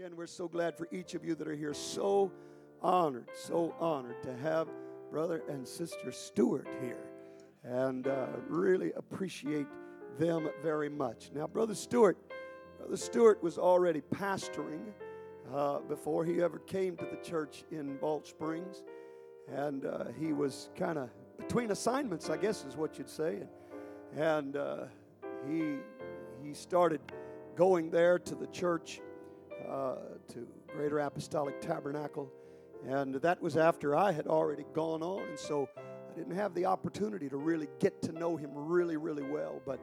Again, we're so glad for each of you that are here. So honored, so honored to have brother and sister Stewart here. And uh, really appreciate them very much. Now, Brother Stewart, Brother Stewart was already pastoring uh, before he ever came to the church in Balt Springs. And uh, he was kind of between assignments, I guess is what you'd say. And, and uh, he, he started going there to the church, uh, to Greater Apostolic Tabernacle. And that was after I had already gone on. And so I didn't have the opportunity to really get to know him really, really well. But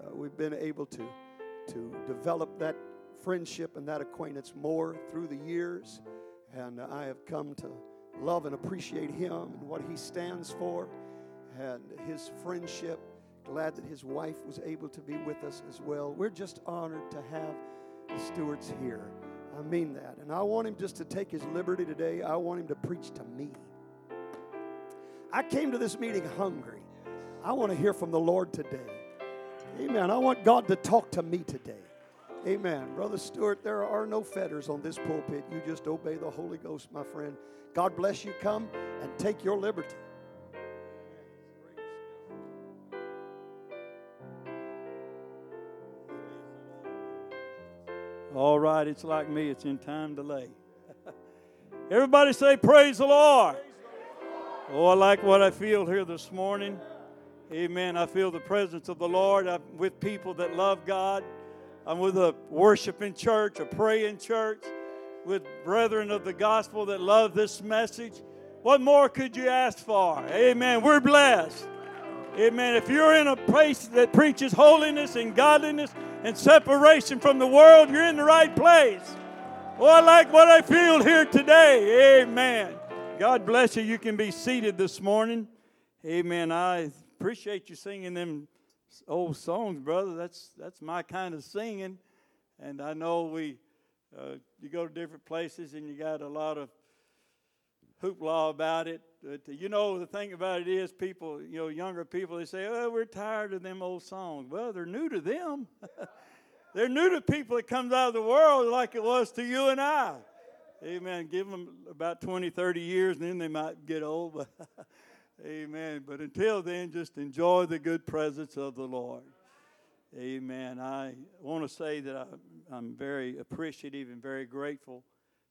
uh, we've been able to, to develop that friendship and that acquaintance more through the years. And I have come to love and appreciate him and what he stands for and his friendship. Glad that his wife was able to be with us as well. We're just honored to have the Stewarts here. I mean that. And I want him just to take his liberty today. I want him to preach to me. I came to this meeting hungry. I want to hear from the Lord today. Amen. I want God to talk to me today. Amen. Brother Stewart, there are no fetters on this pulpit. You just obey the Holy Ghost, my friend. God bless you. Come and take your liberty. All right, it's like me, it's in time delay. Everybody say, Praise the Lord. Oh, I like what I feel here this morning. Amen. I feel the presence of the Lord. I'm with people that love God. I'm with a worshiping church, a praying church, with brethren of the gospel that love this message. What more could you ask for? Amen. We're blessed. Amen. If you're in a place that preaches holiness and godliness and separation from the world, you're in the right place. Oh, I like what I feel here today. Amen. God bless you. You can be seated this morning. Amen. I appreciate you singing them old songs, brother. That's that's my kind of singing, and I know we uh, you go to different places and you got a lot of hoopla about it. But uh, you know the thing about it is, people, you know, younger people, they say, "Oh, we're tired of them old songs." Well, they're new to them. they're new to people that comes out of the world like it was to you and I. Amen. Give them about 20, 30 years, and then they might get old. Amen. But until then, just enjoy the good presence of the Lord. Amen. I want to say that I, am very appreciative and very grateful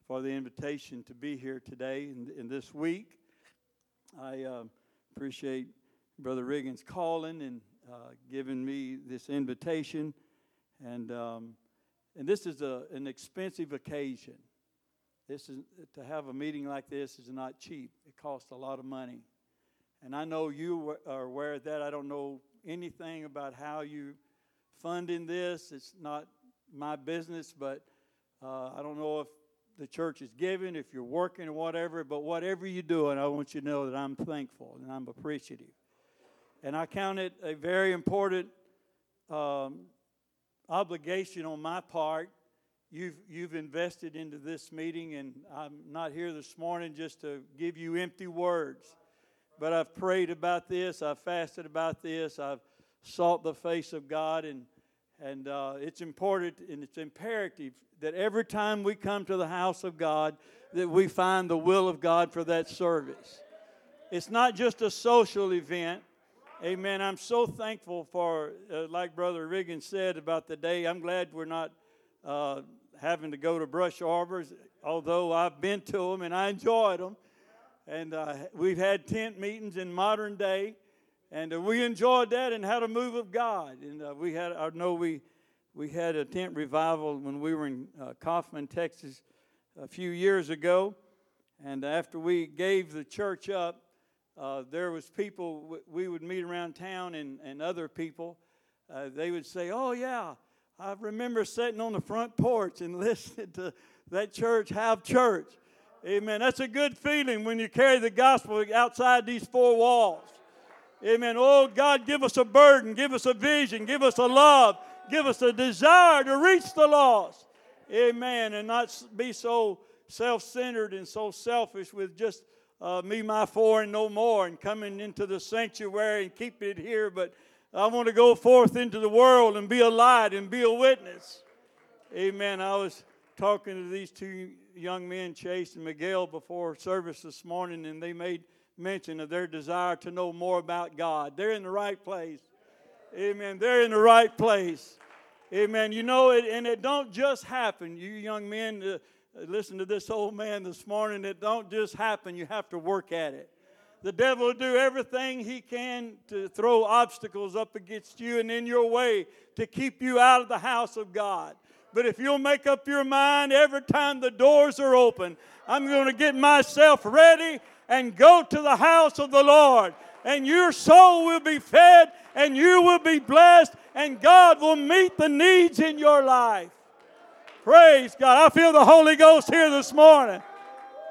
for the invitation to be here today and, and this week. I uh, appreciate Brother Riggins calling and uh, giving me this invitation. And, um, and this is a, an expensive occasion. This is, to have a meeting like this is not cheap. It costs a lot of money. And I know you are aware of that. I don't know anything about how you funding this. It's not my business, but uh, I don't know if the church is giving, if you're working or whatever. But whatever you're doing, I want you to know that I'm thankful and I'm appreciative. And I count it a very important um, obligation on my part. You've, you've invested into this meeting, and I'm not here this morning just to give you empty words. But I've prayed about this, I've fasted about this, I've sought the face of God, and, and uh, it's important and it's imperative that every time we come to the house of God, that we find the will of God for that service. It's not just a social event. Amen. I'm so thankful for, uh, like Brother Riggins said about the day, I'm glad we're not uh, having to go to brush arbors, although I've been to them and I enjoyed them. And uh, we've had tent meetings in modern day, and uh, we enjoyed that and had a move of God. And uh, we had, I know we, we had a tent revival when we were in uh, Kaufman, Texas, a few years ago. And after we gave the church up, uh, there was people we would meet around town and, and other people. Uh, they would say, "Oh yeah, I remember sitting on the front porch and listening to that church have church." Amen. That's a good feeling when you carry the gospel outside these four walls. Amen. Oh, God, give us a burden, give us a vision, give us a love, give us a desire to reach the lost. Amen. And not be so self centered and so selfish with just uh, me, my four, and no more, and coming into the sanctuary and keep it here. But I want to go forth into the world and be a light and be a witness. Amen. I was talking to these two young men, Chase and Miguel, before service this morning, and they made mention of their desire to know more about God. They're in the right place. Amen. They're in the right place. Amen. You know it, and it don't just happen. You young men, uh, listen to this old man this morning. It don't just happen. You have to work at it. The devil will do everything he can to throw obstacles up against you and in your way to keep you out of the house of God. But if you'll make up your mind every time the doors are open, I'm going to get myself ready and go to the house of the Lord. And your soul will be fed and you will be blessed and God will meet the needs in your life. Praise God. I feel the Holy Ghost here this morning.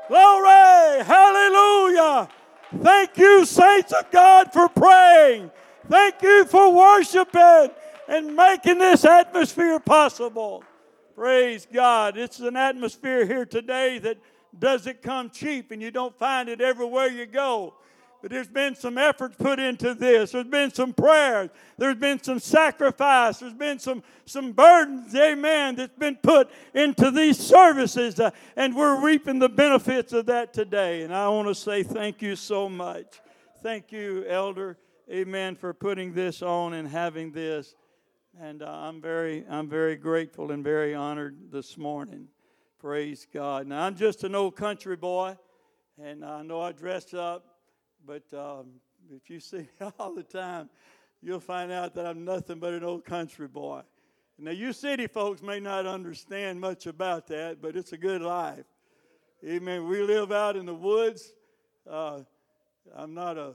Glory. Hallelujah. Thank you, saints of God, for praying. Thank you for worshiping and making this atmosphere possible. Praise God. It's an atmosphere here today that doesn't come cheap and you don't find it everywhere you go. But there's been some effort put into this. There's been some prayers. There's been some sacrifice. There's been some, some burdens, amen, that's been put into these services. Uh, and we're reaping the benefits of that today. And I want to say thank you so much. Thank you, Elder, amen, for putting this on and having this. And uh, I'm, very, I'm very grateful and very honored this morning. Praise God. Now, I'm just an old country boy, and I know I dress up but um, if you see me all the time, you'll find out that I'm nothing but an old country boy. Now, you city folks may not understand much about that, but it's a good life. Amen. We live out in the woods. Uh, I'm not a,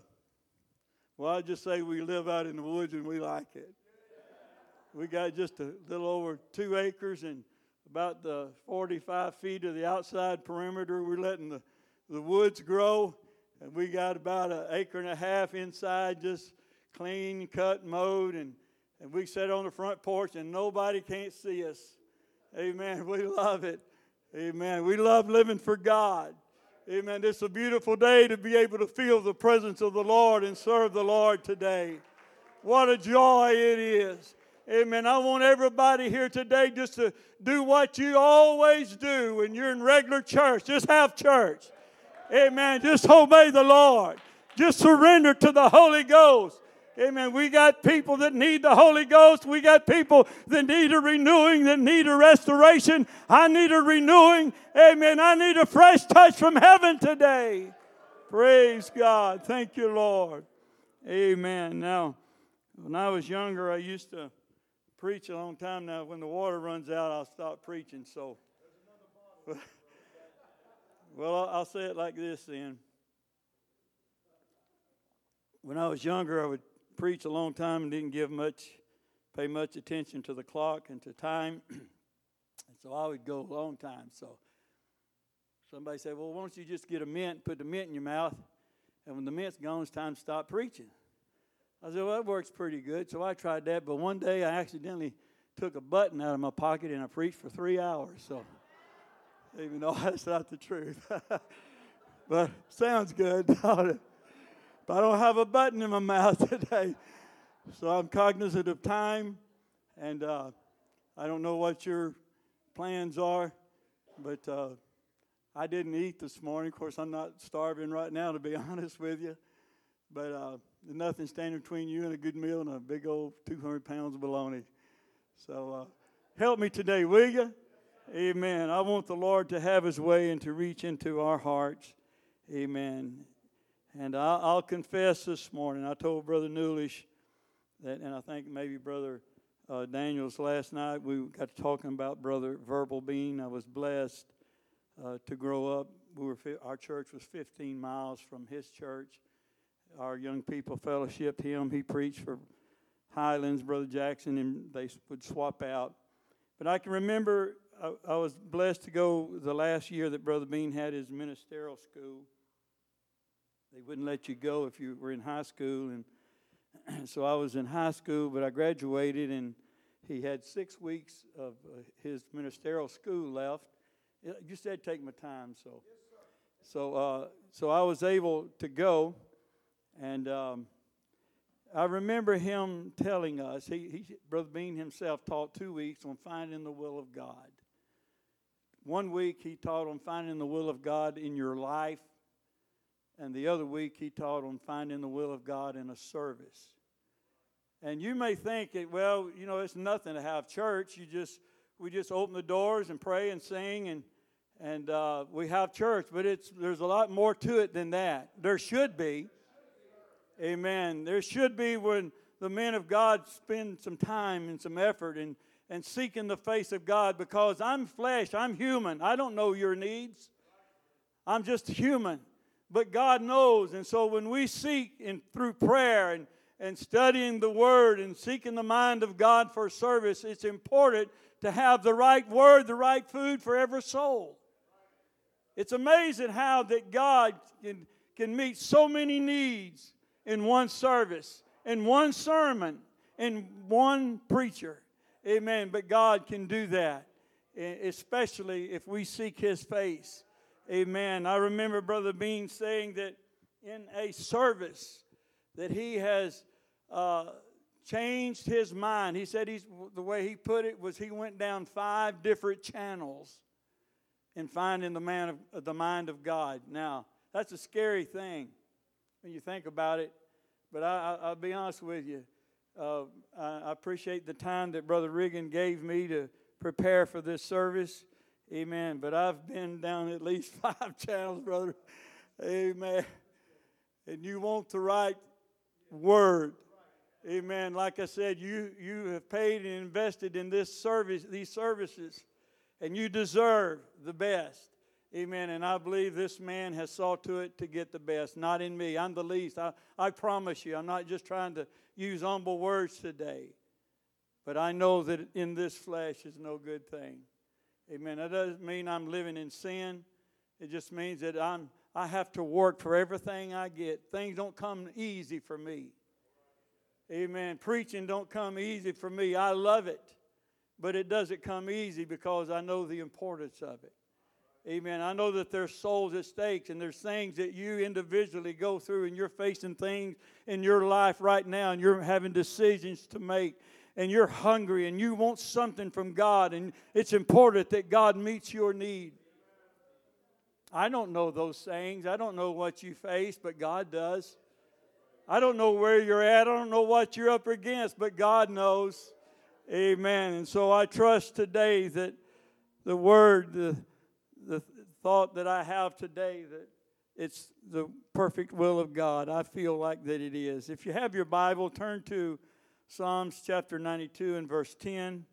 well, I just say we live out in the woods and we like it. We got just a little over two acres and about the 45 feet of the outside perimeter. We're letting the, the woods grow and we got about an acre and a half inside, just clean, cut, mowed, and, and we sit on the front porch and nobody can't see us. Amen. We love it. Amen. We love living for God. Amen. It's a beautiful day to be able to feel the presence of the Lord and serve the Lord today. What a joy it is. Amen. I want everybody here today just to do what you always do when you're in regular church. Just have church. Amen. Just obey the Lord. Just surrender to the Holy Ghost. Amen. We got people that need the Holy Ghost. We got people that need a renewing, that need a restoration. I need a renewing. Amen. I need a fresh touch from heaven today. Praise God. Thank you, Lord. Amen. Now, when I was younger, I used to preach a long time. Now, when the water runs out, I'll stop preaching. So. Well, I'll say it like this then. When I was younger, I would preach a long time and didn't give much, pay much attention to the clock and to time. and so I would go a long time. So somebody said, Well, why don't you just get a mint, put the mint in your mouth, and when the mint's gone, it's time to stop preaching. I said, Well, that works pretty good. So I tried that, but one day I accidentally took a button out of my pocket and I preached for three hours. So even though that's not the truth. but sounds good. but I don't have a button in my mouth today. So I'm cognizant of time, and uh, I don't know what your plans are, but uh, I didn't eat this morning. Of course, I'm not starving right now, to be honest with you. But uh, there's nothing standing between you and a good meal and a big old 200 pounds of bologna. So uh, help me today, will you? Amen. I want the Lord to have his way and to reach into our hearts. Amen. And I'll, I'll confess this morning, I told Brother Newlish that, and I think maybe Brother uh, Daniels last night, we got talking about Brother Verbal Bean. I was blessed uh, to grow up. We were, our church was 15 miles from his church. Our young people fellowshipped him. He preached for Highlands, Brother Jackson, and they would swap out. But I can remember I, I was blessed to go the last year that Brother Bean had his ministerial school. They wouldn't let you go if you were in high school, and so I was in high school, but I graduated, and he had six weeks of uh, his ministerial school left. You said take my time, so so uh, so I was able to go, and um, I remember him telling us. He, he Brother Bean himself taught two weeks on finding the will of God one week he taught on finding the will of God in your life, and the other week he taught on finding the will of God in a service. And you may think it, well, you know, it's nothing to have church. You just we just open the doors and pray and sing and and uh, we have church, but it's there's a lot more to it than that. There should be. Amen. There should be when the men of God spend some time and some effort and and seeking the face of God because I'm flesh, I'm human. I don't know your needs. I'm just human. But God knows. And so when we seek in, through prayer and, and studying the Word and seeking the mind of God for service, it's important to have the right word, the right food for every soul. It's amazing how that God can, can meet so many needs in one service, in one sermon, in one preacher. Amen. But God can do that, especially if we seek His face. Amen. I remember Brother Bean saying that in a service that he has uh, changed his mind. He said he's the way he put it was he went down five different channels in finding the man of the mind of God. Now that's a scary thing when you think about it. But I, will be honest with you. Uh, I appreciate the time that Brother Riggin gave me to prepare for this service. Amen. But I've been down at least five channels, brother. Amen. And you want the right word. Amen. Like I said, you, you have paid and invested in this service, these services, and you deserve the best. Amen. And I believe this man has sought to it to get the best, not in me. I'm the least. I, I promise you, I'm not just trying to use humble words today. But I know that in this flesh is no good thing. Amen. That doesn't mean I'm living in sin. It just means that I'm I have to work for everything I get. Things don't come easy for me. Amen. Preaching don't come easy for me. I love it. But it doesn't come easy because I know the importance of it. Amen. I know that there's souls at stake and there's things that you individually go through and you're facing things in your life right now and you're having decisions to make and you're hungry and you want something from God and it's important that God meets your need. I don't know those things. I don't know what you face, but God does. I don't know where you're at. I don't know what you're up against, but God knows. Amen. And so I trust today that the word, the the thought that I have today that it's the perfect will of God. I feel like that it is. If you have your Bible, turn to Psalms chapter 92 and verse 10.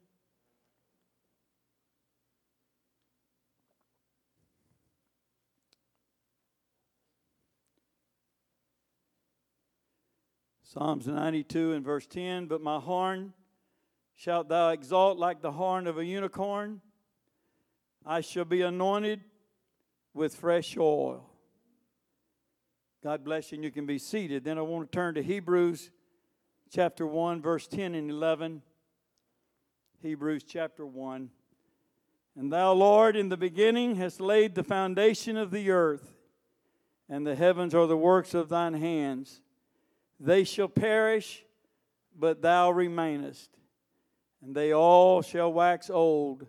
Psalms 92 and verse 10 But my horn shalt thou exalt like the horn of a unicorn I shall be anointed with fresh oil. God bless you, and you can be seated. Then I want to turn to Hebrews chapter 1, verse 10 and 11. Hebrews chapter 1. And thou, Lord, in the beginning hast laid the foundation of the earth, and the heavens are the works of thine hands. They shall perish, but thou remainest, and they all shall wax old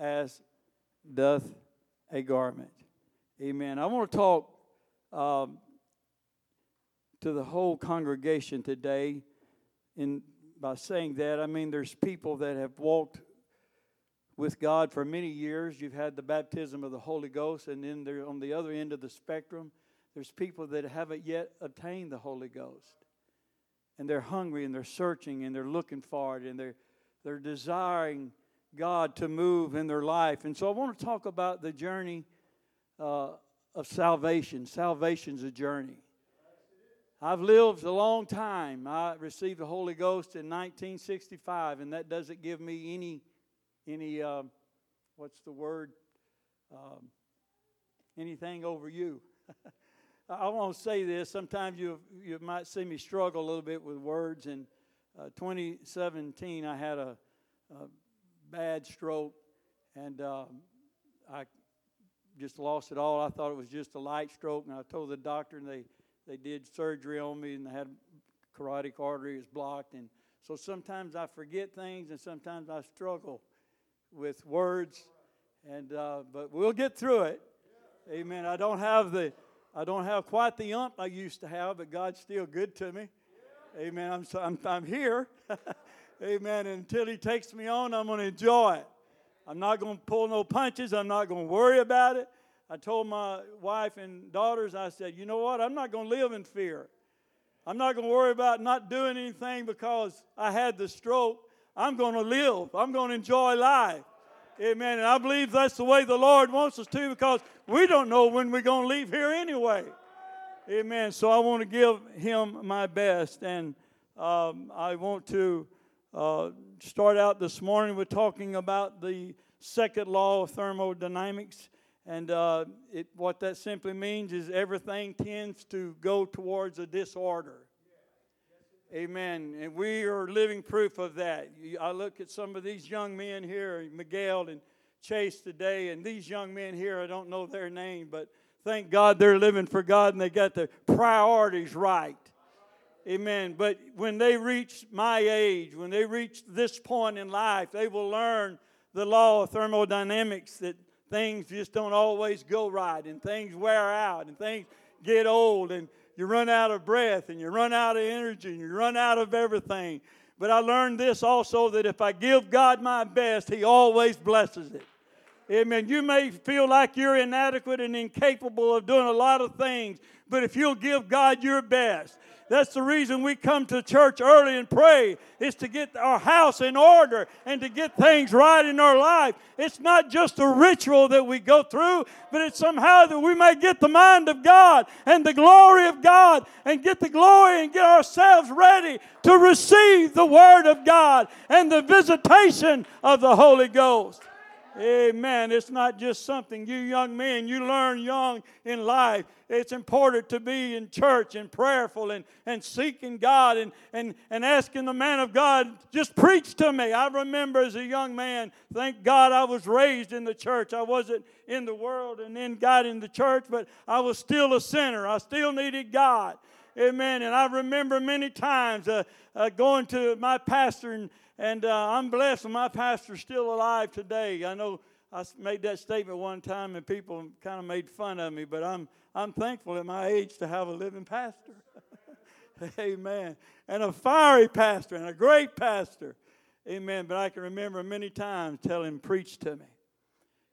as doth a garment. Amen. I want to talk um, to the whole congregation today. In by saying that, I mean there's people that have walked with God for many years. You've had the baptism of the Holy Ghost, and then there on the other end of the spectrum, there's people that haven't yet obtained the Holy Ghost, and they're hungry and they're searching and they're looking for it and they're they're desiring God to move in their life. And so I want to talk about the journey uh, of salvation. Salvation's a journey. I've lived a long time. I received the Holy Ghost in 1965, and that doesn't give me any, any uh, what's the word? Um, anything over you. I want to say this. Sometimes you you might see me struggle a little bit with words. In uh, 2017, I had a, a bad stroke, and um, I just lost it all. I thought it was just a light stroke, and I told the doctor, and they they did surgery on me, and I had carotid artery is blocked, and so sometimes I forget things, and sometimes I struggle with words, And uh, but we'll get through it. Amen. I don't have the I don't have quite the ump I used to have, but God's still good to me. Amen. I'm I'm, I'm here. Amen. Until He takes me on, I'm going to enjoy it. I'm not going to pull no punches. I'm not going to worry about it. I told my wife and daughters, I said, you know what? I'm not going to live in fear. I'm not going to worry about not doing anything because I had the stroke. I'm going to live. I'm going to enjoy life. Amen. And I believe that's the way the Lord wants us to because we don't know when we're going to leave here anyway. Amen. So I want to give him my best. And um, I want to uh, start out this morning with talking about the second law of thermodynamics. And uh, it, what that simply means is everything tends to go towards a disorder. Amen. And we are living proof of that. I look at some of these young men here, Miguel and Chase today, and these young men here, I don't know their name, but thank God they're living for God and they got their priorities right. Amen. But when they reach my age, when they reach this point in life, they will learn the law of thermodynamics that things just don't always go right and things wear out and things get old and you run out of breath and you run out of energy and you run out of everything. But I learned this also that if I give God my best, He always blesses it. Amen. You may feel like you're inadequate and incapable of doing a lot of things, but if you'll give God your best, that's the reason we come to church early and pray, is to get our house in order and to get things right in our life. It's not just a ritual that we go through, but it's somehow that we may get the mind of God and the glory of God and get the glory and get ourselves ready to receive the Word of God and the visitation of the Holy Ghost. Amen. It's not just something you young men, you learn young in life. It's important to be in church and prayerful and, and seeking God and, and, and asking the man of God, just preach to me. I remember as a young man, thank God I was raised in the church. I wasn't in the world and then got in the church, but I was still a sinner. I still needed God. Amen. And I remember many times uh, uh, going to my pastor and and uh, I'm blessed my pastor's still alive today. I know I made that statement one time and people kind of made fun of me, but I'm, I'm thankful at my age to have a living pastor. Amen. And a fiery pastor and a great pastor. Amen. But I can remember many times telling him, preach to me.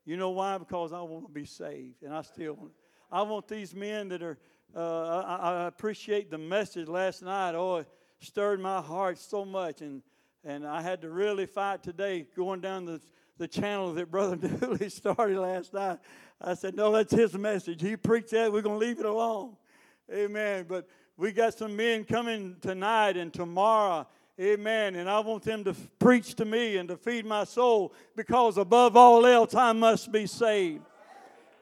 You know why? Because I want to be saved. And I still want, I want these men that are, uh, I, I appreciate the message last night. Oh, it stirred my heart so much. And and I had to really fight today going down the, the channel that Brother Dooley started last night. I said, No, that's his message. He preached that. We're going to leave it alone. Amen. But we got some men coming tonight and tomorrow. Amen. And I want them to preach to me and to feed my soul because above all else, I must be saved.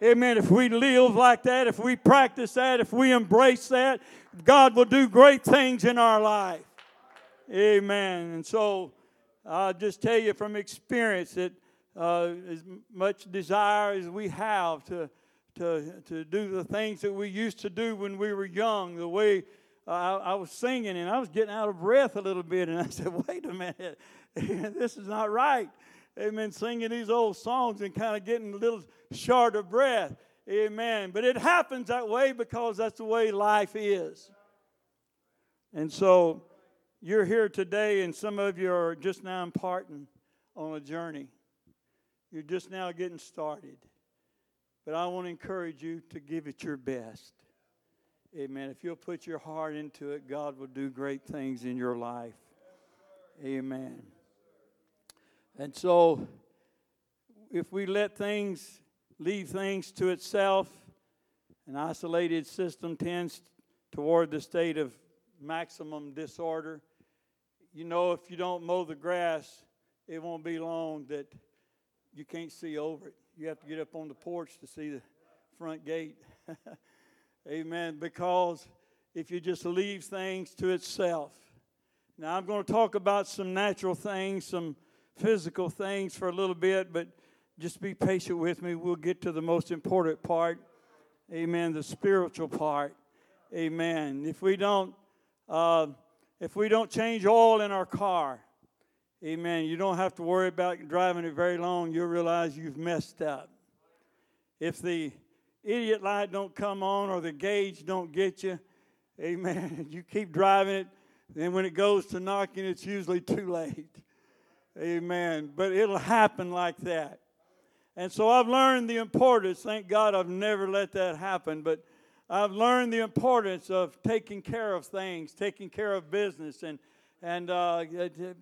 Amen. If we live like that, if we practice that, if we embrace that, God will do great things in our life. Amen. And so I'll just tell you from experience that uh, as much desire as we have to, to, to do the things that we used to do when we were young, the way uh, I, I, was singing and I was getting out of breath a little bit, and I said, wait a minute, this is not right. Amen. Singing these old songs and kind of getting a little short of breath. Amen. But it happens that way because that's the way life is. And so you're here today, and some of you are just now imparting on a journey. You're just now getting started. But I want to encourage you to give it your best. Amen. If you'll put your heart into it, God will do great things in your life. Amen. And so, if we let things leave things to itself, an isolated system tends toward the state of maximum disorder you know, if you don't mow the grass, it won't be long that you can't see over it. You have to get up on the porch to see the front gate. Amen. Because if you just leave things to itself. Now, I'm going to talk about some natural things, some physical things for a little bit, but just be patient with me. We'll get to the most important part. Amen. The spiritual part. Amen. If we don't, uh, if we don't change oil in our car, amen, you don't have to worry about driving it very long. You'll realize you've messed up. If the idiot light don't come on or the gauge don't get you, amen, you keep driving it. Then when it goes to knocking, it's usually too late. Amen. But it'll happen like that. And so I've learned the importance. Thank God I've never let that happen. But I've learned the importance of taking care of things, taking care of business, and and uh,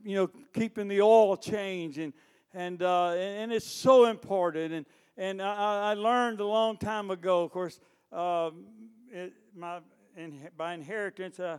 you know keeping the oil change, and and uh, and it's so important. And and I, I learned a long time ago. Of course, uh, it, my in, by inheritance, uh,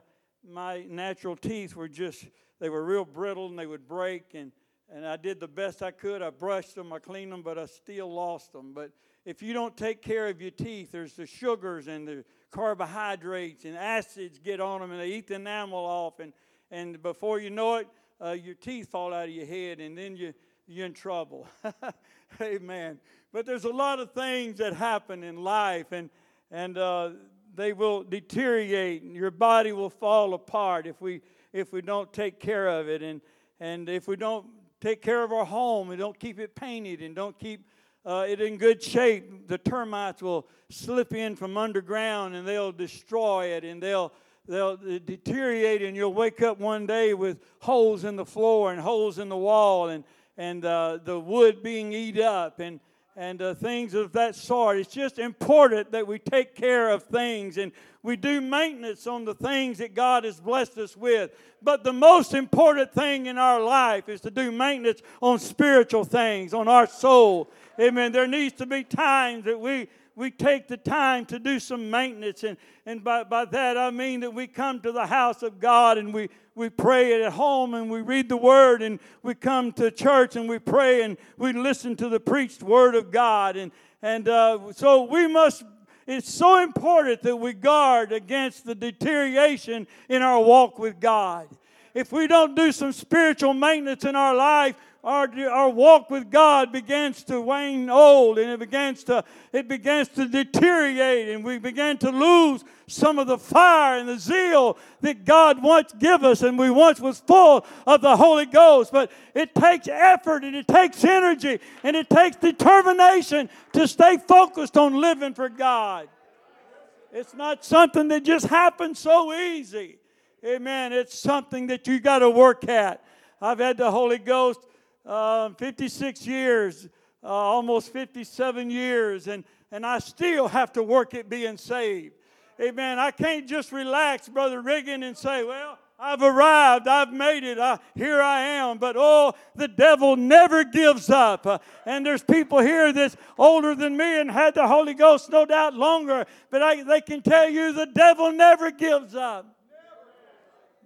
my natural teeth were just they were real brittle and they would break and and I did the best I could. I brushed them, I cleaned them, but I still lost them. But if you don't take care of your teeth, there's the sugars and the carbohydrates and acids get on them and they eat the enamel off. And, and before you know it, uh, your teeth fall out of your head and then you, you're in trouble. Amen. But there's a lot of things that happen in life and, and uh, they will deteriorate and your body will fall apart if we, if we don't take care of it. And, and if we don't take care of our home and don't keep it painted and don't keep uh, it in good shape, the termites will slip in from underground and they'll destroy it and they'll they'll deteriorate and you'll wake up one day with holes in the floor and holes in the wall and and uh, the wood being eat up and and uh, things of that sort. It's just important that we take care of things and we do maintenance on the things that God has blessed us with. But the most important thing in our life is to do maintenance on spiritual things, on our soul. Amen. There needs to be times that we we take the time to do some maintenance. And, and by, by that I mean that we come to the house of God and we, we pray at home and we read the word and we come to church and we pray and we listen to the preached word of God. And, and uh, so we must it's so important that we guard against the deterioration in our walk with God. If we don't do some spiritual maintenance in our life, our, our walk with God begins to wane old and it begins to it begins to deteriorate and we begin to lose some of the fire and the zeal that God once gave us and we once was full of the Holy Ghost. But it takes effort and it takes energy and it takes determination to stay focused on living for God. It's not something that just happens so easy. Amen. It's something that you got to work at. I've had the Holy Ghost uh, 56 years, uh, almost 57 years, and, and I still have to work at being saved. Amen. I can't just relax, Brother Riggin, and say, well, I've arrived. I've made it. I, here I am. But oh, the devil never gives up. Uh, and there's people here that's older than me and had the Holy Ghost no doubt longer. But I, they can tell you the devil never gives up.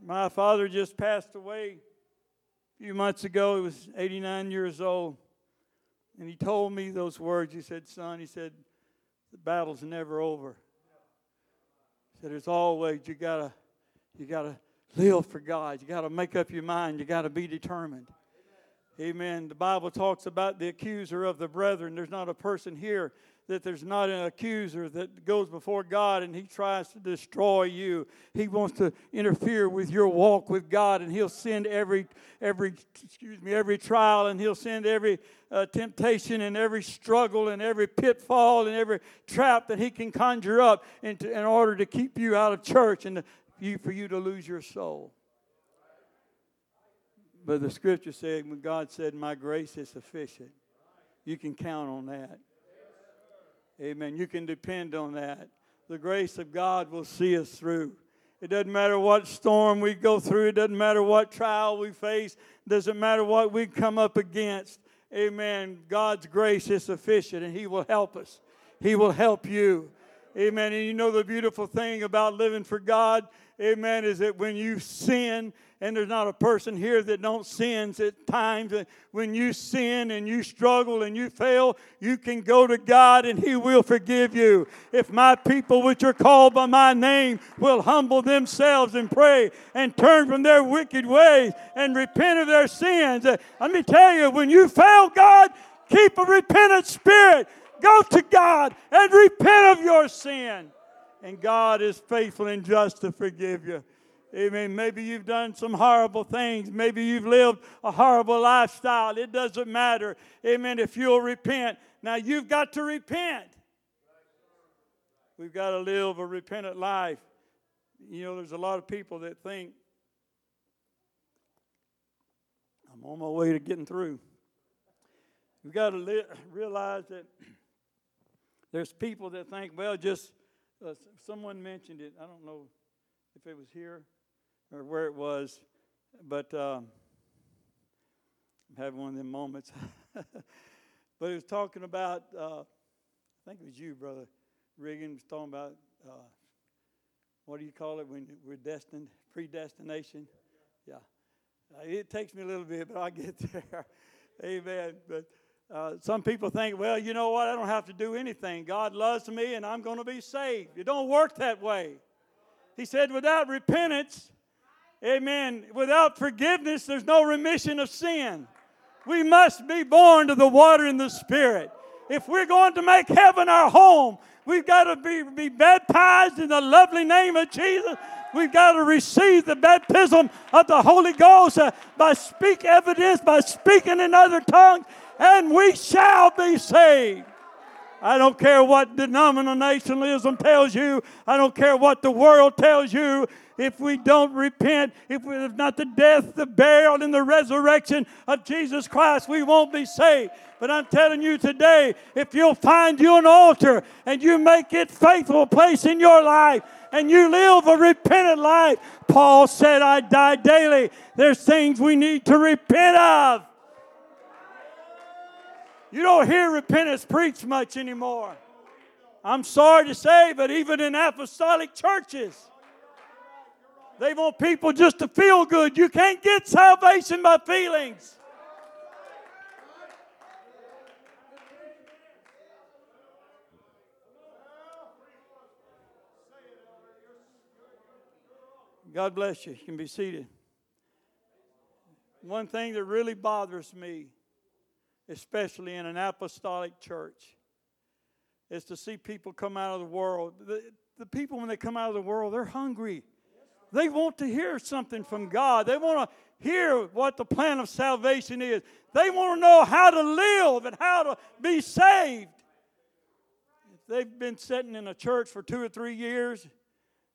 My father just passed away few months ago. He was 89 years old. And he told me those words. He said, Son, he said, the battle's never over. He said, There's always, you gotta, you gotta live for God. You gotta make up your mind. You gotta be determined. Amen. The Bible talks about the accuser of the brethren. There's not a person here that there's not an accuser that goes before God and he tries to destroy you. He wants to interfere with your walk with God and he'll send every every excuse me every trial and he'll send every uh, temptation and every struggle and every pitfall and every trap that he can conjure up into, in order to keep you out of church and to, you, for you to lose your soul. But the scripture said, when God said, My grace is sufficient, you can count on that. Amen. You can depend on that. The grace of God will see us through. It doesn't matter what storm we go through, it doesn't matter what trial we face, it doesn't matter what we come up against. Amen. God's grace is sufficient and He will help us. He will help you. Amen. And you know the beautiful thing about living for God, amen, is that when you sin, and there's not a person here that don't sin at times. When you sin and you struggle and you fail, you can go to God and He will forgive you. If my people, which are called by my name, will humble themselves and pray and turn from their wicked ways and repent of their sins. Uh, let me tell you, when you fail God, keep a repentant spirit. Go to God and repent of your sin. And God is faithful and just to forgive you. Amen. Maybe you've done some horrible things. Maybe you've lived a horrible lifestyle. It doesn't matter. Amen. If you'll repent. Now you've got to repent. We've got to live a repentant life. You know, there's a lot of people that think, I'm on my way to getting through. We've got to li- realize that there's people that think, well, just uh, someone mentioned it. I don't know if it was here or where it was, but um, I'm having one of them moments. but he was talking about, uh, I think it was you, Brother Regan, was talking about, uh, what do you call it when we're destined, predestination? Yeah. It takes me a little bit, but I'll get there. Amen. But uh, some people think, well, you know what? I don't have to do anything. God loves me and I'm going to be saved. It don't work that way. He said, without repentance, amen, without forgiveness, there's no remission of sin. We must be born to the water and the Spirit. If we're going to make heaven our home, we've got to be, be baptized in the lovely name of Jesus. We've got to receive the baptism of the Holy Ghost uh, by speak evidence, by speaking in other tongues, and we shall be saved. I don't care what denominationalism tells you. I don't care what the world tells you. If we don't repent, if we have not the death, the burial, and the resurrection of Jesus Christ, we won't be saved. But I'm telling you today, if you'll find you an altar and you make it faithful place in your life and you live a repentant life, Paul said, I die daily. There's things we need to repent of. You don't hear repentance preached much anymore. I'm sorry to say, but even in apostolic churches, they want people just to feel good. You can't get salvation by feelings. God bless you. You can be seated. One thing that really bothers me especially in an apostolic church, is to see people come out of the world. The, the people, when they come out of the world, they're hungry. They want to hear something from God. They want to hear what the plan of salvation is. They want to know how to live and how to be saved. If they've been sitting in a church for two or three years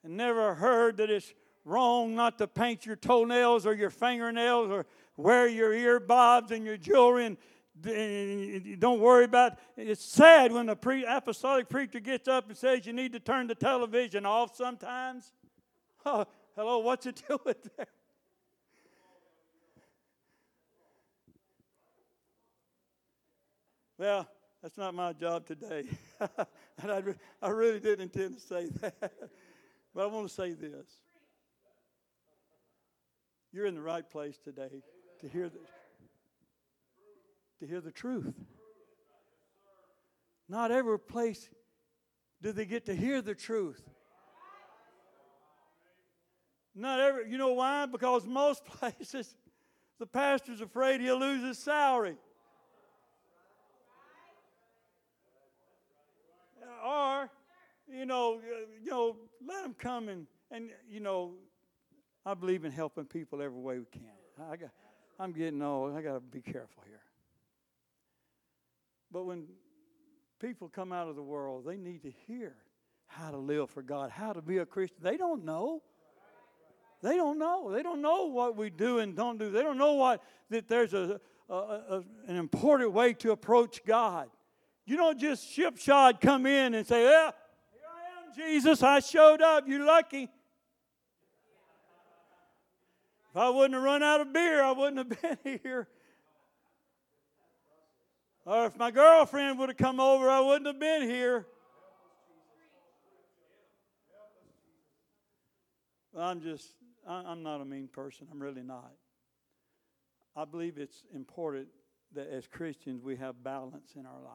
and never heard that it's wrong not to paint your toenails or your fingernails or wear your earbobs and your jewelry and don't worry about it. It's sad when the pre- apostolic preacher gets up and says you need to turn the television off sometimes. Oh, hello, what's it doing there? Well, that's not my job today. and I, I really didn't intend to say that. but I want to say this. You're in the right place today to hear this to hear the truth. Not every place do they get to hear the truth. Not every, you know why? Because most places the pastor's afraid he'll lose his salary. Or, you know, you know, let them come and, and you know, I believe in helping people every way we can. I got, I'm getting old. I got to be careful here. But when people come out of the world, they need to hear how to live for God, how to be a Christian. They don't know. They don't know. They don't know what we do and don't do. They don't know what that there's a, a, a an important way to approach God. You don't just shipshod come in and say, "Yeah, here I am, Jesus. I showed up. You're lucky." If I wouldn't have run out of beer, I wouldn't have been here. Or if my girlfriend would have come over, I wouldn't have been here. I'm just, I'm not a mean person. I'm really not. I believe it's important that as Christians we have balance in our life.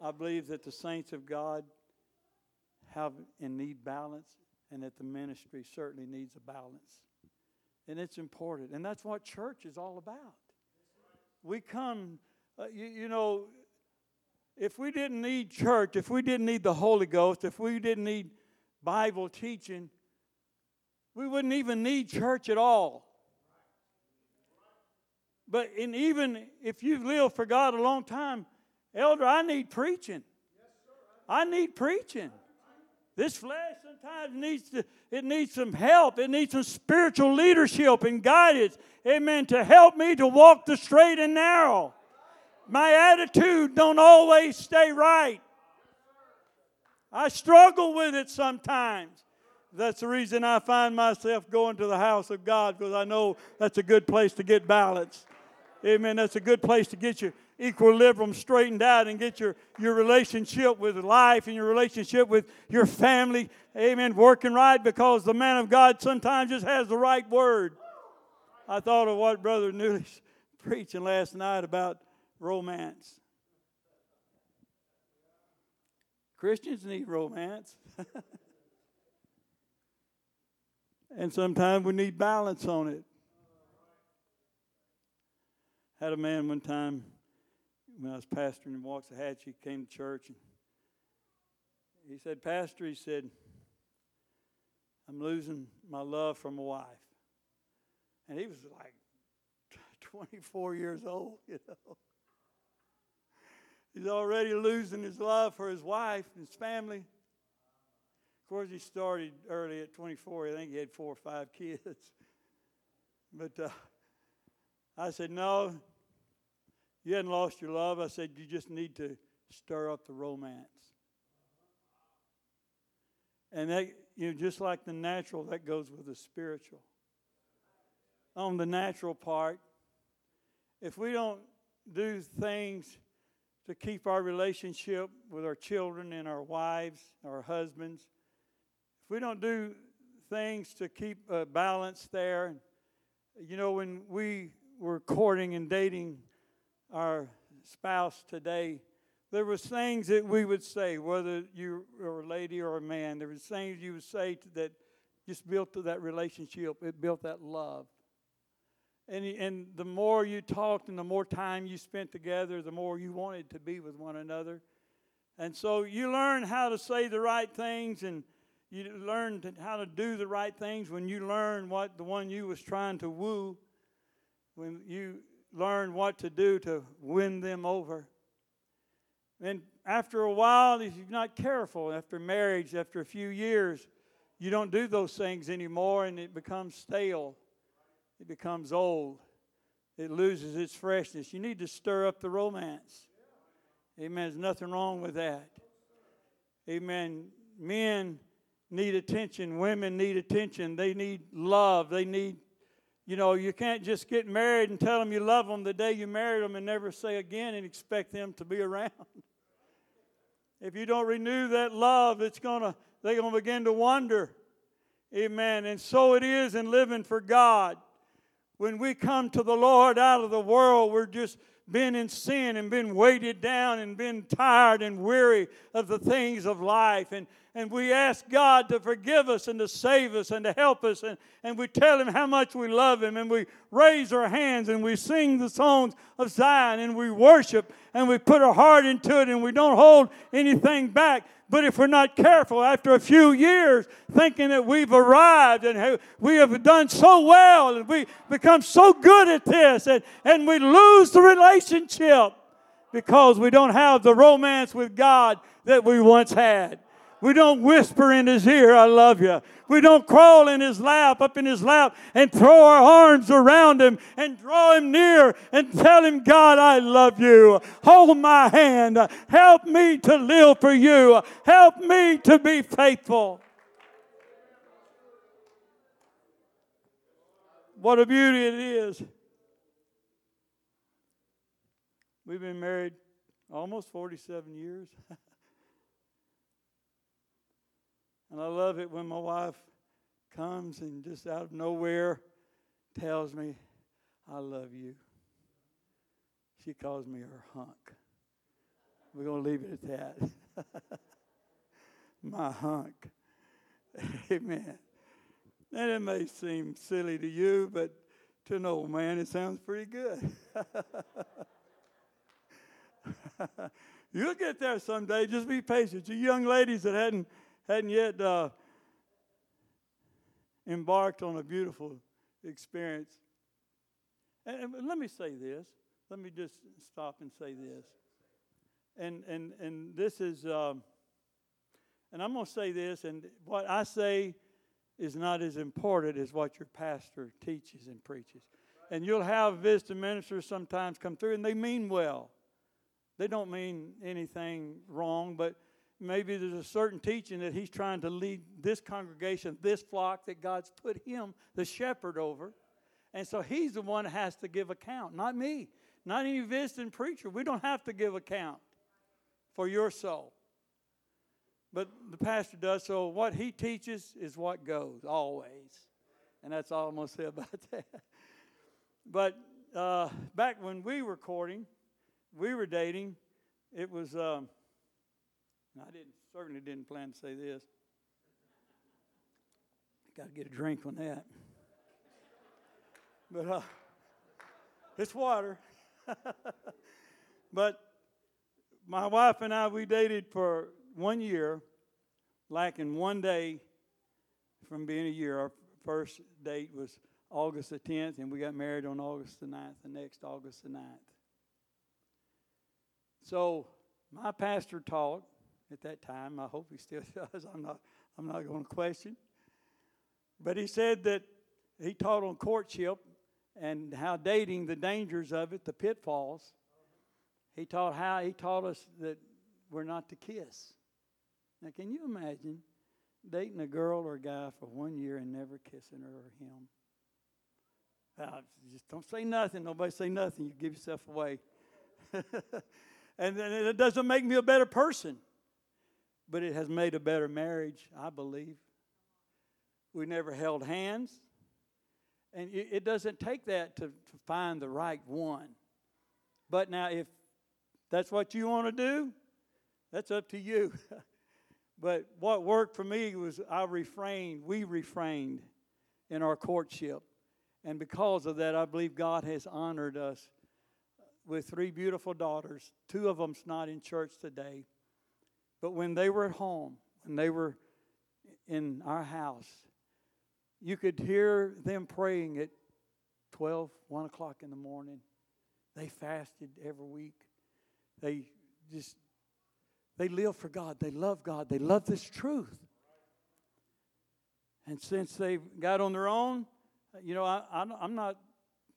I believe that the saints of God have and need balance, and that the ministry certainly needs a balance. And it's important. And that's what church is all about we come, uh, you, you know, if we didn't need church, if we didn't need the Holy Ghost, if we didn't need Bible teaching, we wouldn't even need church at all. But in even if you've lived for God a long time, elder, I need preaching. I need preaching. This flesh sometimes needs to, it needs some help. It needs some spiritual leadership and guidance. Amen. To help me to walk the straight and narrow. My attitude don't always stay right. I struggle with it sometimes. That's the reason I find myself going to the house of God because I know that's a good place to get balance. Amen. That's a good place to get your equilibrium straightened out and get your, your relationship with life and your relationship with your family, amen, working right because the man of God sometimes just has the right word. I thought of what Brother Newley's preaching last night about romance. Christians need romance. and sometimes we need balance on it. Had a man one time when I was pastoring in Waxahachie, he came to church and he said, Pastor, he said, I'm losing my love for my wife. And he was like 24 years old, you know. He's already losing his love for his wife and his family. Of course, he started early at 24. I think he had four or five kids. But uh, I said, No, you hadn't lost your love. I said, You just need to stir up the romance. And that, you know, just like the natural, that goes with the spiritual. On the natural part, if we don't do things to keep our relationship with our children and our wives, our husbands, if we don't do things to keep a balance there, you know, when we were courting and dating our spouse today, there was things that we would say, whether you were a lady or a man, there was things you would say that just built that relationship. It built that love. And, and the more you talked and the more time you spent together, the more you wanted to be with one another. And so you learn how to say the right things and you learn how to do the right things when you learn what the one you was trying to woo, when you learn what to do to win them over. And after a while, if you're not careful, after marriage, after a few years, you don't do those things anymore and it becomes stale. It becomes old. It loses its freshness. You need to stir up the romance. Amen. There's nothing wrong with that. Amen. Men need attention. Women need attention. They need love. They need you know, you can't just get married and tell them you love them the day you married them and never say again and expect them to be around. if you don't renew that love, it's gonna they're gonna begin to wonder. Amen. And so it is in living for God. When we come to the Lord out of the world, we're just been in sin and been weighted down and been tired and weary of the things of life. And, and we ask God to forgive us and to save us and to help us. And, and we tell Him how much we love Him. And we raise our hands and we sing the songs of Zion and we worship and we put our heart into it and we don't hold anything back. But if we're not careful, after a few years, thinking that we've arrived and we have done so well and we become so good at this, and, and we lose the relationship because we don't have the romance with God that we once had. We don't whisper in his ear, I love you. We don't crawl in his lap, up in his lap, and throw our arms around him and draw him near and tell him, God, I love you. Hold my hand. Help me to live for you. Help me to be faithful. What a beauty it is. We've been married almost 47 years. And I love it when my wife comes and just out of nowhere tells me, I love you. She calls me her hunk. We're going to leave it at that. my hunk. Amen. And it may seem silly to you, but to an old man, it sounds pretty good. You'll get there someday. Just be patient. You young ladies that hadn't hadn't yet uh, embarked on a beautiful experience. And, and let me say this. Let me just stop and say this. And and and this is, um, and I'm going to say this. And what I say is not as important as what your pastor teaches and preaches. And you'll have visiting ministers sometimes come through, and they mean well. They don't mean anything wrong, but maybe there's a certain teaching that he's trying to lead this congregation, this flock that God's put him, the shepherd, over. And so he's the one that has to give account, not me, not any visiting preacher. We don't have to give account for your soul. But the pastor does, so what he teaches is what goes, always. And that's all I'm going to say about that. But uh, back when we were courting, we were dating, it was, um, I didn't certainly didn't plan to say this. Got to get a drink on that. But uh, it's water. but my wife and I, we dated for one year, lacking one day from being a year. Our first date was August the 10th, and we got married on August the 9th, the next August the 9th. So my pastor taught at that time. I hope he still does. I'm not, I'm not going to question. But he said that he taught on courtship and how dating, the dangers of it, the pitfalls. He taught how he taught us that we're not to kiss. Now, can you imagine dating a girl or a guy for one year and never kissing her or him? Uh, just don't say nothing. Nobody say nothing. You give yourself away. and then it doesn't make me a better person but it has made a better marriage, I believe. We never held hands. And it doesn't take that to, to find the right one. But now, if that's what you want to do, that's up to you. but what worked for me was I refrained, we refrained in our courtship. And because of that, I believe God has honored us with three beautiful daughters. Two of them's not in church today. But when they were at home, when they were in our house, you could hear them praying at 12, 1 o'clock in the morning. They fasted every week. They just, they live for God. They love God. They love this truth. And since they've got on their own, you know, I, I'm not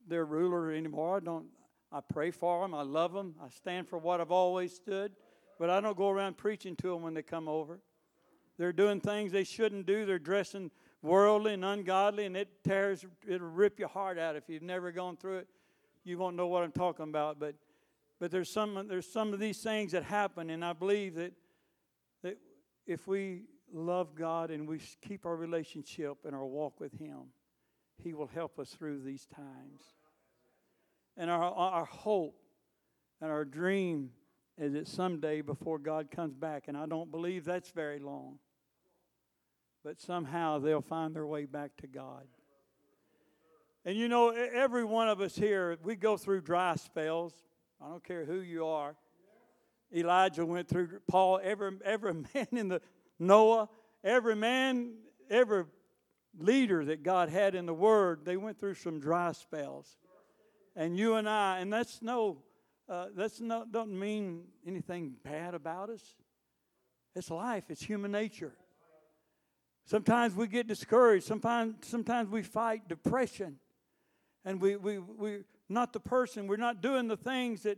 their ruler anymore. I don't, I pray for them. I love them. I stand for what I've always stood. But I don't go around preaching to them when they come over. They're doing things they shouldn't do. They're dressing worldly and ungodly, and it tears, it'll rip your heart out. If you've never gone through it, you won't know what I'm talking about. But, but there's some, there's some of these things that happen, and I believe that, that if we love God and we keep our relationship and our walk with Him, He will help us through these times. And our, our hope and our dream is it someday before God comes back, and I don't believe that's very long. But somehow they'll find their way back to God. And you know, every one of us here, we go through dry spells. I don't care who you are. Elijah went through Paul, every every man in the Noah, every man, every leader that God had in the Word, they went through some dry spells. And you and I, and that's no uh, that's not doesn't mean anything bad about us. It's life. It's human nature. Sometimes we get discouraged. Sometimes sometimes we fight depression, and we we we not the person. We're not doing the things that.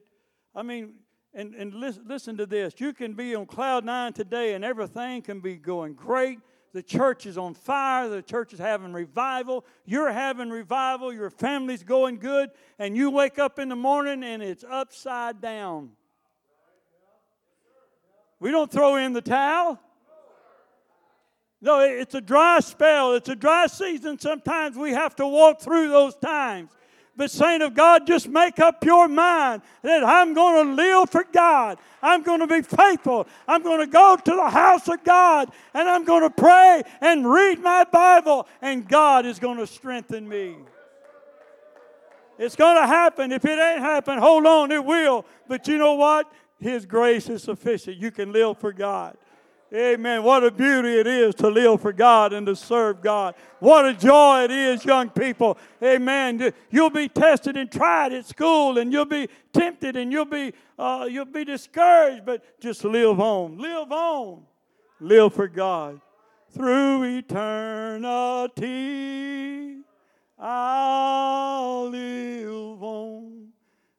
I mean, and and listen, listen to this. You can be on cloud nine today, and everything can be going great the church is on fire. The church is having revival. You're having revival. Your family's going good. And you wake up in the morning and it's upside down. We don't throw in the towel. No, it's a dry spell. It's a dry season. Sometimes we have to walk through those times. But, saint of God, just make up your mind that I'm going to live for God. I'm going to be faithful. I'm going to go to the house of God and I'm going to pray and read my Bible, and God is going to strengthen me. It's going to happen. If it ain't happened, hold on, it will. But you know what? His grace is sufficient. You can live for God. Amen. What a beauty it is to live for God and to serve God. What a joy it is, young people. Amen. You'll be tested and tried at school, and you'll be tempted, and you'll be uh, you'll be discouraged. But just live on. Live on. Live for God through eternity. I'll live on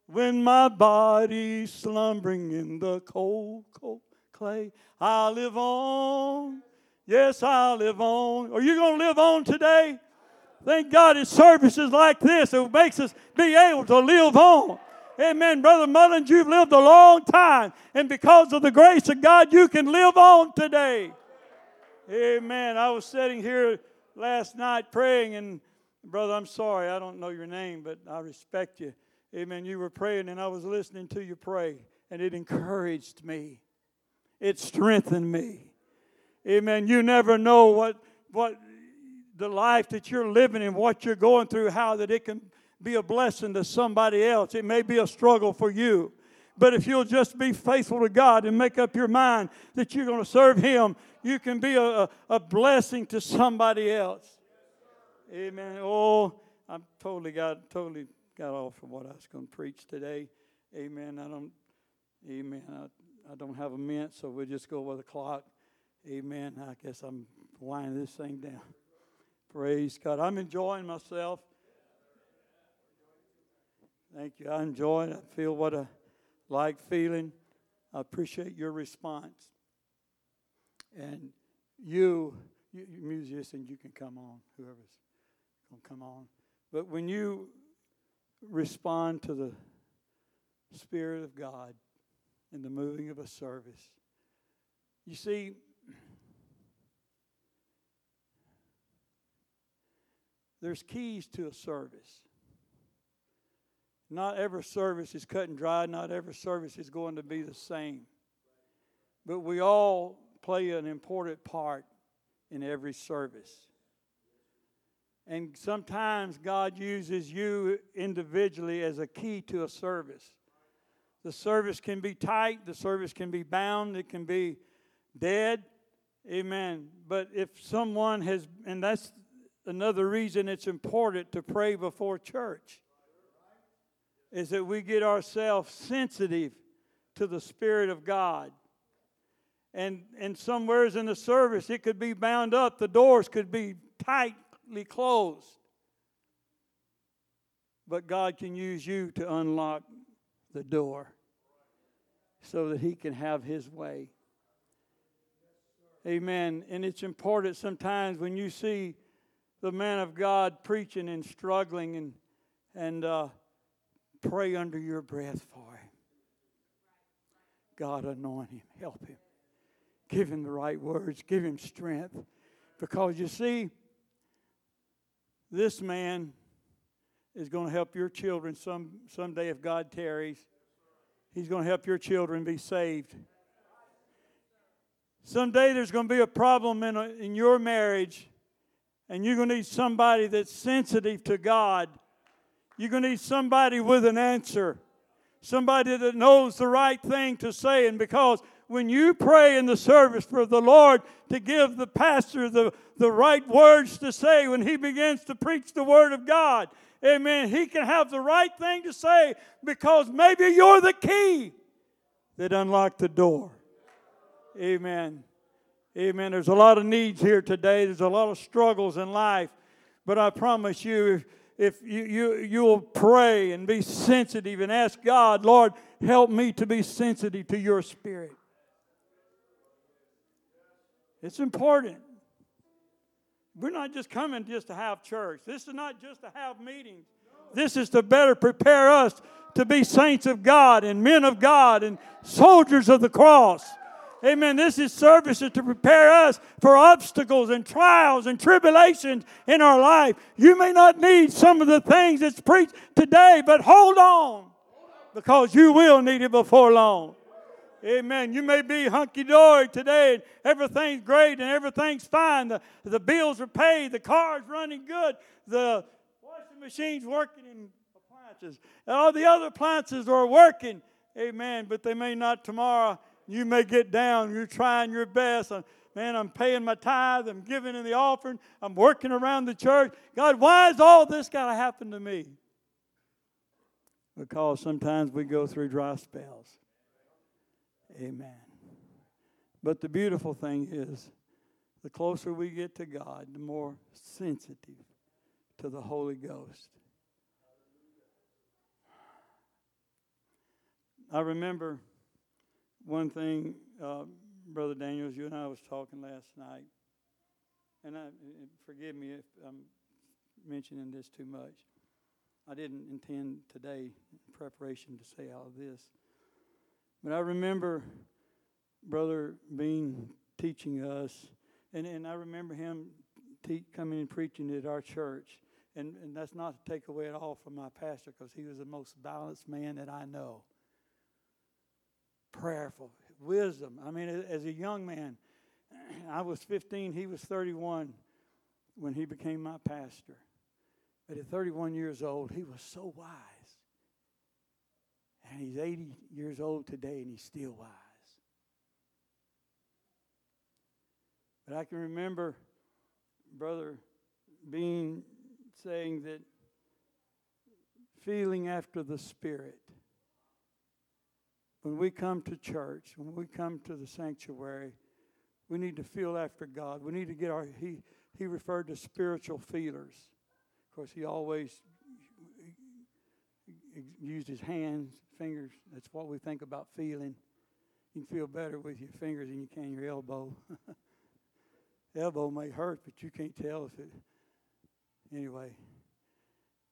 when my body's slumbering in the cold, cold clay. I'll live on. Yes, I'll live on. Are you going to live on today? Thank God it's services like this that makes us be able to live on. Amen. Brother Mullins, you've lived a long time, and because of the grace of God, you can live on today. Amen. I was sitting here last night praying, and brother, I'm sorry, I don't know your name, but I respect you. Amen. You were praying, and I was listening to you pray, and it encouraged me. It strengthened me. Amen. You never know what what the life that you're living and what you're going through, how that it can be a blessing to somebody else. It may be a struggle for you. But if you'll just be faithful to God and make up your mind that you're going to serve Him, you can be a, a blessing to somebody else. Amen. Oh, I totally got totally got off of what I was going to preach today. Amen. I don't. Amen. I, I don't have a minute, so we'll just go with the clock. Amen. I guess I'm winding this thing down. Praise God. I'm enjoying myself. Thank you. I enjoy it. I feel what I like feeling. I appreciate your response. And you, you, you musicians, you can come on, whoever's going to come on. But when you respond to the Spirit of God, in the moving of a service. You see, there's keys to a service. Not every service is cut and dry, not every service is going to be the same. But we all play an important part in every service. And sometimes God uses you individually as a key to a service. The service can be tight, the service can be bound, it can be dead. Amen. But if someone has, and that's another reason it's important to pray before church, is that we get ourselves sensitive to the Spirit of God. And, and somewheres in the service, it could be bound up, the doors could be tightly closed. But God can use you to unlock the door so that he can have his way. Amen. And it's important sometimes when you see the man of God preaching and struggling and and uh, pray under your breath for him. God anoint him, help him, give him the right words, give him strength. Because you see, this man is going to help your children some someday if God tarries. He's going to help your children be saved. Someday there's going to be a problem in, a, in your marriage, and you're going to need somebody that's sensitive to God. You're going to need somebody with an answer, somebody that knows the right thing to say. And because when you pray in the service for the Lord to give the pastor the, the right words to say when he begins to preach the Word of God, amen, he can have the right thing to say because maybe you're the key that unlocked the door. Amen. Amen. There's a lot of needs here today. There's a lot of struggles in life. But I promise you, if, if you, you, you will pray and be sensitive and ask God, Lord, help me to be sensitive to your spirit. It's important. We're not just coming just to have church. This is not just to have meetings. This is to better prepare us to be saints of God and men of God and soldiers of the cross. Amen. This is services to prepare us for obstacles and trials and tribulations in our life. You may not need some of the things that's preached today, but hold on because you will need it before long. Amen. You may be hunky dory today and everything's great and everything's fine. The, the bills are paid, the car's running good, the washing machine's working in appliances. And All the other appliances are working. Amen. But they may not tomorrow You may get down. You're trying your best. Uh, man, I'm paying my tithe. I'm giving in the offering. I'm working around the church. God, why is all this got to happen to me? Because sometimes we go through dry spells. Amen. But the beautiful thing is, the closer we get to God, the more sensitive to the Holy Ghost. I remember one thing, uh, Brother Daniels, you and I was talking last night, and I, forgive me if I'm mentioning this too much. I didn't intend today, in preparation, to say all of this. But I remember Brother Bean teaching us, and, and I remember him te- coming and preaching at our church. And, and that's not to take away at all from my pastor because he was the most balanced man that I know prayerful, wisdom. I mean, as a young man, I was 15, he was 31 when he became my pastor. But at 31 years old, he was so wise. And he's 80 years old today, and he's still wise. But I can remember Brother Bean saying that feeling after the Spirit when we come to church, when we come to the sanctuary, we need to feel after God. We need to get our, he, he referred to spiritual feelers. Of course, he always used his hands, fingers. That's what we think about feeling. You can feel better with your fingers than you can your elbow. elbow may hurt, but you can't tell if it. Anyway.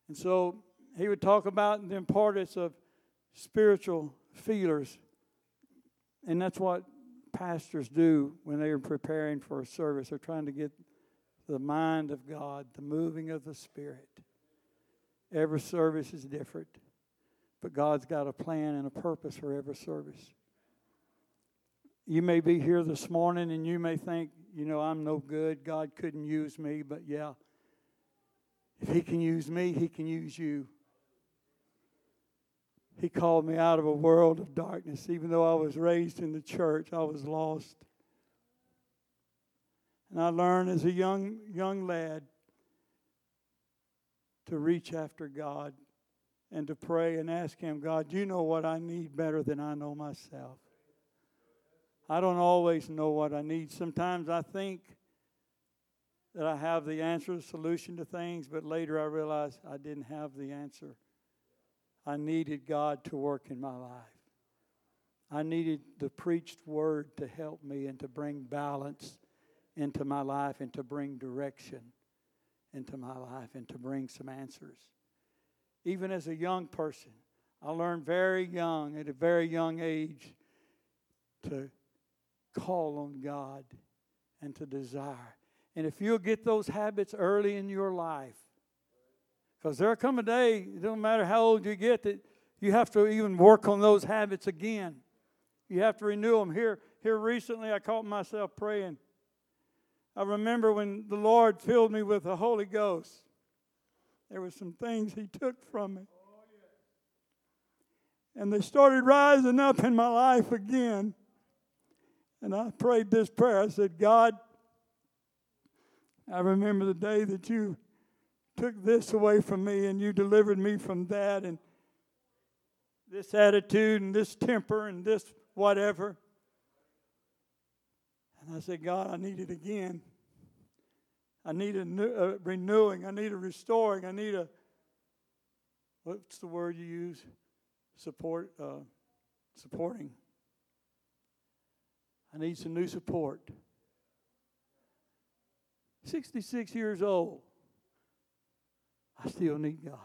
And so he would talk about the importance of spiritual feelers. And that's what pastors do when they are preparing for a service. They're trying to get the mind of God, the moving of the Spirit. Every service is different, but God's got a plan and a purpose for every service. You may be here this morning and you may think, you know, I'm no good. God couldn't use me, but yeah, if He can use me, He can use you. He called me out of a world of darkness. Even though I was raised in the church, I was lost. And I learned as a young, young lad to reach after God and to pray and ask Him, God, you know what I need better than I know myself. I don't always know what I need. Sometimes I think that I have the answer, the solution to things, but later I realize I didn't have the answer. I needed God to work in my life. I needed the preached word to help me and to bring balance into my life and to bring direction into my life and to bring some answers. Even as a young person, I learned very young, at a very young age, to call on God and to desire. And if you'll get those habits early in your life, because there'll come a day, it don't matter how old you get, that you have to even work on those habits again. You have to renew them. Here, here recently, I caught myself praying. I remember when the Lord filled me with the Holy Ghost. There were some things He took from me. And they started rising up in my life again. And I prayed this prayer. I said, God, I remember the day that you took this away from me and you delivered me from that and this attitude and this temper and this whatever. And I said, God, I need it again. I need a, new, a renewing. I need a restoring. I need a, what's the word you use? Support, uh, supporting. I need some new support. 66 years old. I still need God.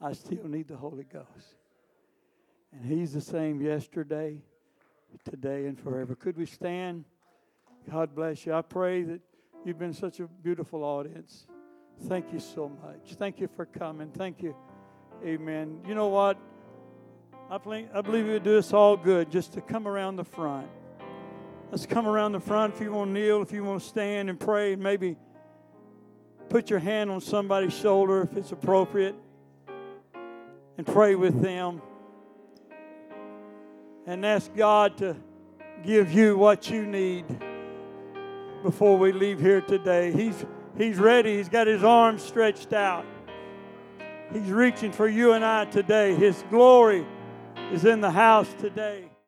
I still need the Holy Ghost. And He's the same yesterday, today, and forever. Could we stand? God bless you. I pray that you've been such a beautiful audience. Thank you so much. Thank you for coming. Thank you. Amen. You know what? I believe, it would do us all good just to come around the front. Let's come around the front if you want to kneel, if you want to stand and pray, maybe put your hand on somebody's shoulder if it's appropriate and pray with them. and ask God to give you what you need before we leave here today. He's, he's ready, He's got His arms stretched out. He's reaching for you and I today. His glory is in the house today.